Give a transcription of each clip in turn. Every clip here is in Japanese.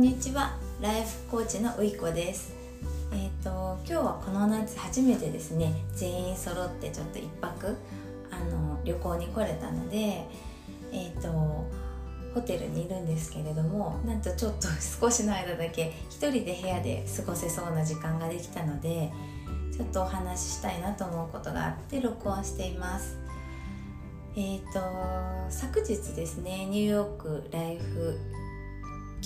んにちは。ライフコーチのういこです。えっ、ー、と今日はこの夏初めてですね全員揃ってちょっと一泊あの旅行に来れたのでえっ、ー、とホテルにいるんですけれどもなんとちょっと 少しの間だけ一人で部屋で過ごせそうな時間ができたのでちょっとお話ししたいなと思うことがあって録音しています。えーと、昨日ですねニューヨークライフ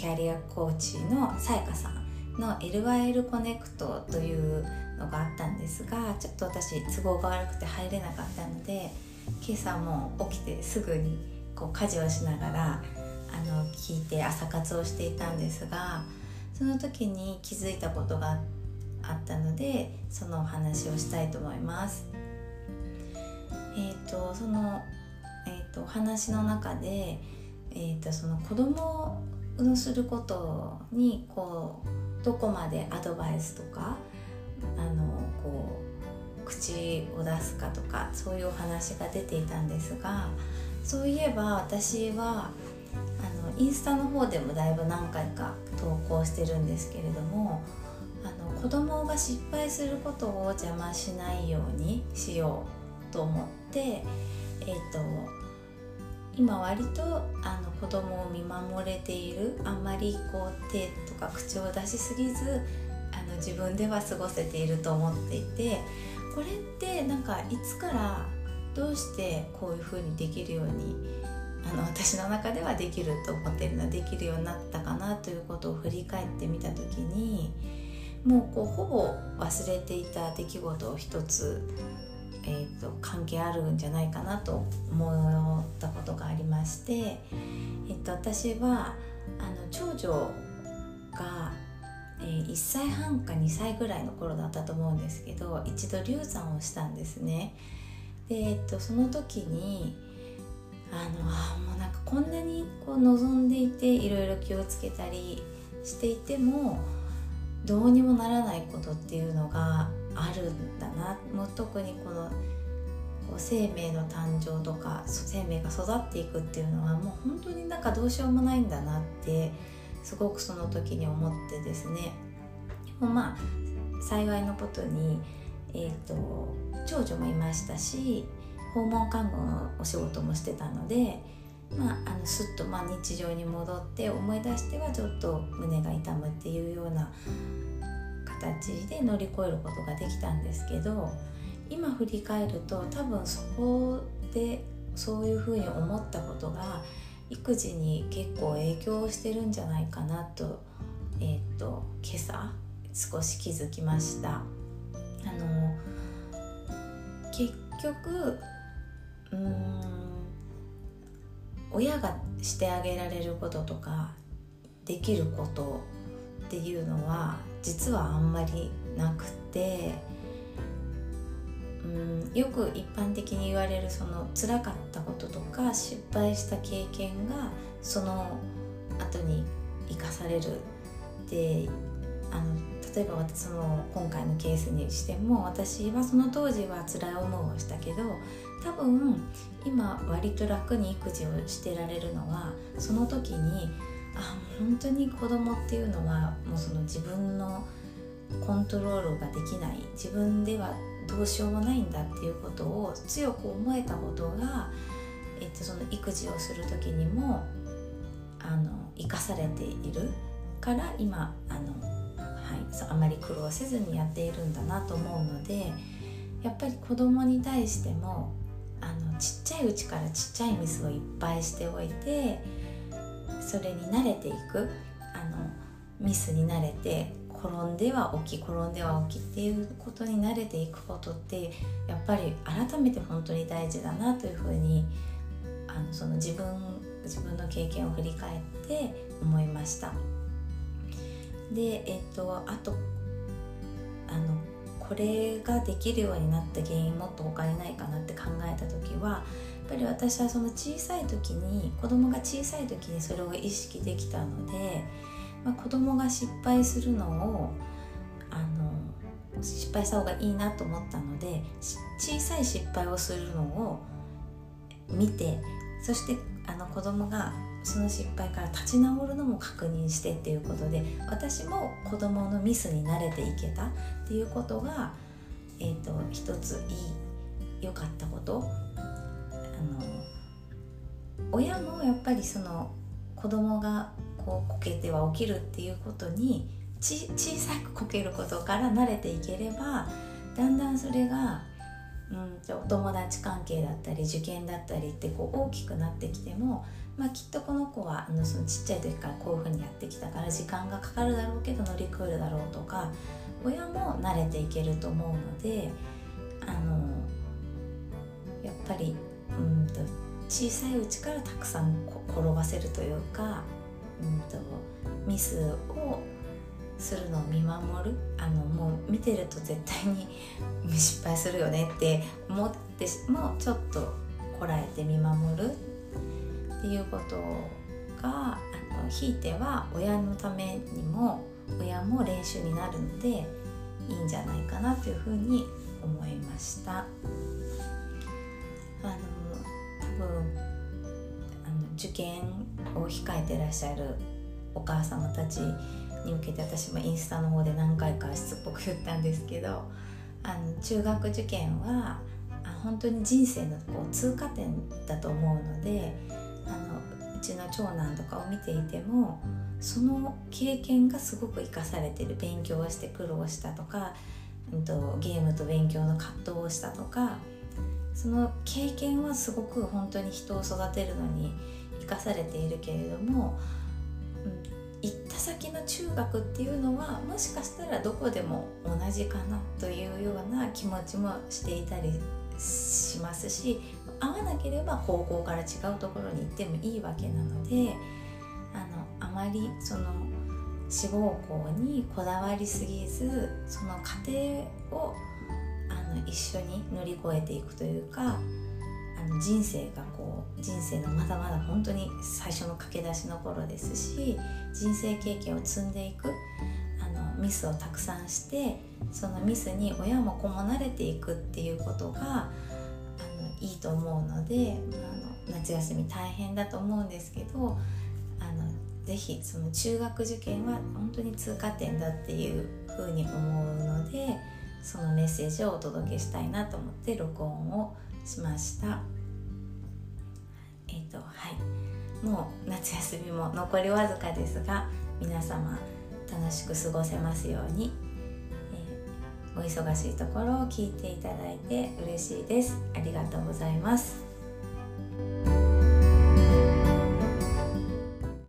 キャリアコーチのさやかさんの LYL コネクトというのがあったんですがちょっと私都合が悪くて入れなかったので今朝も起きてすぐにこう家事をしながらあの聞いて朝活をしていたんですがその時に気づいたことがあったのでそのお話をしたいと思います。えーと、その、えーと、お話の中で、えーと、とその子供のすることにこうどこまでアドバイスとかあのこう口を出すかとかそういうお話が出ていたんですがそういえば私はあのインスタの方でもだいぶ何回か投稿してるんですけれどもあの子供が失敗することを邪魔しないようにしようと思って、えーと今割とあの子供を見守れているあんまりこう手とか口を出しすぎずあの自分では過ごせていると思っていてこれってなんかいつからどうしてこういう風にできるようにあの私の中ではできると思ってるのはできるようになったかなということを振り返ってみた時にもうこうほぼ忘れていた出来事を一つえーと、関係あるんじゃないかなと思ったことまして、えーと、私はあの長女が、えー、1歳半か2歳ぐらいの頃だったと思うんですけど一度流産をしたんですね。で、えーと、その時にあのあもうなんかこんなにこう望んでいていろいろ気をつけたりしていてもどうにもならないことっていうのがあるんだなもう特にこのこう生命の誕生とか生命が育っていくっていうのはもう本当になんかどうしようもないんだなってすごくその時に思ってですね。でもまあ幸いのことに、えーと、長女もいましたし訪問看護のお仕事もしてたので、まあ、あのすっとまあ日常に戻って思い出してはちょっと胸が痛むっていうような形で乗り越えることができたんですけど今振り返ると多分そこでそういうふうに思ったことが育児に結構影響してるんじゃないかなと,、えーと、今朝少し気づきました。あの結局うん親がしてあげられることとかできることっていうのは実はあんまりなくてうんよく一般的に言われるその辛かったこととか失敗した経験がその後に生かされるであの例えばその今回のケースにしても私はその当時は辛い思いをしたけど多分今割と楽に育児をしてられるのはその時にあ本当に子供っていうのはもうその自分のコントロールができない。自分ではどうしようもないんだっていうことを強く思えたことが、えっと、その育児をする時にもあの生かされているから今あの、はい、あまり苦労せずにやっているんだなと思うのでやっぱり子供に対してもあのちっちゃいうちからちっちゃいミスをいっぱいしておいてそれに慣れていくあのミスに慣れて転んでは起き転んでは起きっていうことに慣れていくことってやっぱり改めて本当に大事だなというふうにあのその自分自分の経験を振り返って思いました。でえっとあとあのこれができるようになった原因もっと他にないかなって考えた時はやっぱり私はその小さい時に子供が小さい時にそれを意識できたので、まあ、子供が失敗するのをあの失敗した方がいいなと思ったので小さい失敗をするのを見てそしてあの子供がその失敗から立ち直るのも確認してっていうことで私も子供のミスに慣れていけたっていうことが、えーと、一ついい良かったこと。あの親もやっぱりその子供がこうこけては起きるっていうことに小さくこけることから慣れていければだんだんそれがうんお友達関係だったり受験だったりってこう大きくなってきても、まあ、きっとこの子はあのそのちっちゃい時からこういうふうにやってきたから時間がかかるだろうけど乗り越えるだろうとか親も慣れていけると思うのであのやっぱりうんと小さいうちからたくさん転ばせるというか、うん。とミスをするのを見守るあのもう見てると絶対に失敗するよねって思ってもちょっとこらえて見守るっていうことがあのひいては親のためにも親も練習になるのでいいん。じゃないかなというふうに思いました。あの多分受験を控えてらっしゃるお母様たちに向けて私もインスタの方で何回かしつっぽく言ったんですけどあの中学受験は本当に人生のこう通過点だと思うのであのうちの長男とかを見ていてもその経験がすごく生かされてる勉強をして苦労したとか、うんと、ゲームと勉強の葛藤をしたとかその経験はすごく本当に人を育てるのに生かされているけれども、うん行った先の中学っていうのはもしかしたらどこでも同じかなというような気持ちもしていたりしますし合わなければ高校から違うところに行ってもいいわけなのであのあまりその志望校にこだわりすぎずその過程をあの一緒に乗り越えていくというかの人生がこう人生のまだまだ本当に最初の駆け出しの頃ですし人生経験を積んでいくあのミスをたくさんしてそのミスに親も子も慣れていくっていうことがあのいいと思うのであの夏休み大変だと思うんですけどあのぜひその中学受験は本当に通過点だっていうふうに思うのでそのメッセージをお届けしたいなと思って録音をしました。えっ、ー、とはい。もう夏休みも残りわずかですが皆様楽しく過ごせますように、えー、お忙しいところを聞いていただいて嬉しいです。ありがとうございます。